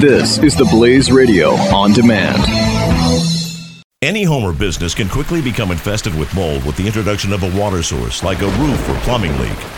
This is the Blaze Radio on demand. Any home or business can quickly become infested with mold with the introduction of a water source like a roof or plumbing leak.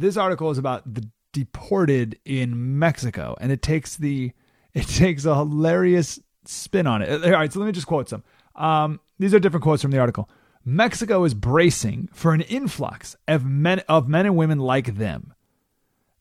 this article is about the deported in Mexico, and it takes the it takes a hilarious spin on it. All right, so let me just quote some. Um, these are different quotes from the article. Mexico is bracing for an influx of men of men and women like them.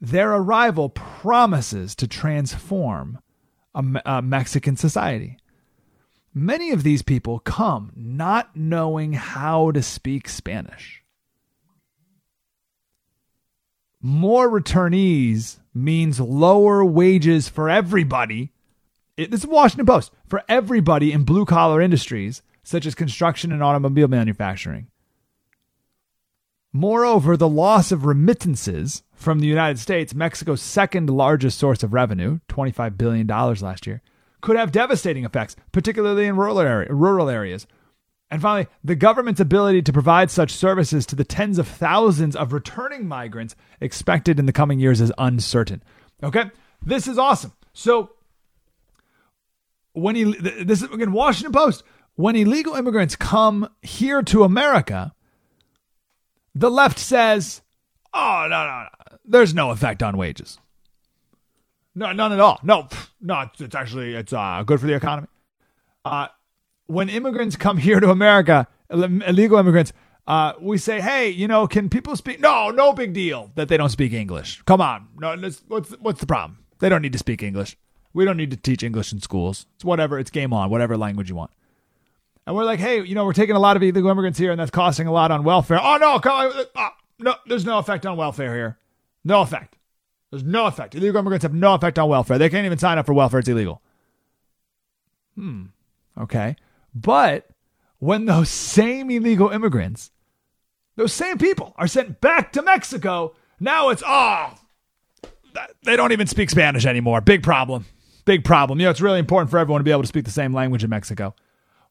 Their arrival promises to transform a, a Mexican society. Many of these people come not knowing how to speak Spanish. More returnees means lower wages for everybody. It, this is Washington Post for everybody in blue collar industries such as construction and automobile manufacturing. Moreover, the loss of remittances from the United States, Mexico's second largest source of revenue, $25 billion last year, could have devastating effects, particularly in rural, area, rural areas and finally, the government's ability to provide such services to the tens of thousands of returning migrants expected in the coming years is uncertain. Okay? This is awesome. So, when he, this is again, Washington Post, when illegal immigrants come here to America, the left says, oh, no, no, no, there's no effect on wages. No, none at all. No, no, it's actually, it's uh, good for the economy. Uh, when immigrants come here to America, illegal immigrants, uh, we say, hey, you know, can people speak? No, no big deal that they don't speak English. Come on, no, what's what's the problem? They don't need to speak English. We don't need to teach English in schools. It's whatever. It's game on. Whatever language you want. And we're like, hey, you know, we're taking a lot of illegal immigrants here, and that's costing a lot on welfare. Oh no, on, oh, no, there's no effect on welfare here. No effect. There's no effect. Illegal immigrants have no effect on welfare. They can't even sign up for welfare. It's illegal. Hmm. Okay. But when those same illegal immigrants, those same people are sent back to Mexico, now it's, oh, they don't even speak Spanish anymore. Big problem. Big problem. You know, it's really important for everyone to be able to speak the same language in Mexico.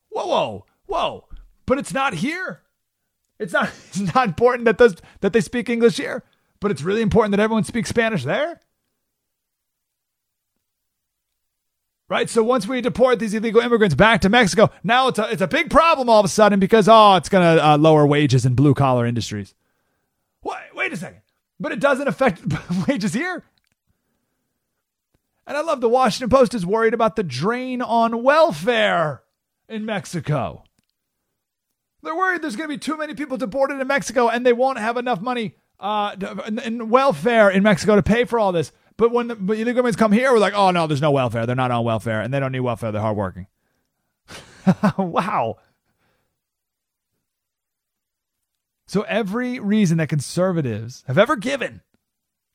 Whoa, whoa, whoa. But it's not here. It's not, it's not important that, those, that they speak English here, but it's really important that everyone speaks Spanish there. Right? So once we deport these illegal immigrants back to Mexico, now it's a, it's a big problem all of a sudden because, oh, it's going to uh, lower wages in blue collar industries. Wait, wait a second. But it doesn't affect wages here. And I love the Washington Post is worried about the drain on welfare in Mexico. They're worried there's going to be too many people deported in Mexico and they won't have enough money uh, in welfare in Mexico to pay for all this. But when the but illegal immigrants come here, we're like, oh no, there's no welfare. They're not on welfare, and they don't need welfare. They're hardworking. wow. So every reason that conservatives have ever given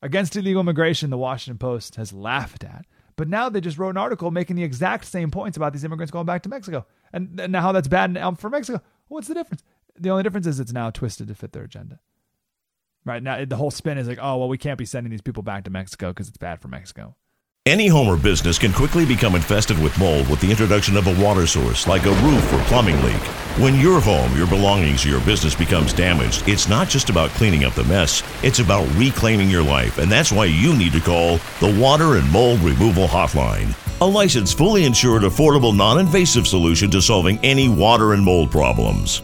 against illegal immigration, the Washington Post has laughed at. But now they just wrote an article making the exact same points about these immigrants going back to Mexico, and now how that's bad for Mexico. What's the difference? The only difference is it's now twisted to fit their agenda. Right now, the whole spin is like, oh, well, we can't be sending these people back to Mexico because it's bad for Mexico. Any home or business can quickly become infested with mold with the introduction of a water source, like a roof or plumbing leak. When your home, your belongings, or your business becomes damaged, it's not just about cleaning up the mess, it's about reclaiming your life, and that's why you need to call the Water and Mold Removal Hotline. A licensed, fully insured, affordable, non invasive solution to solving any water and mold problems.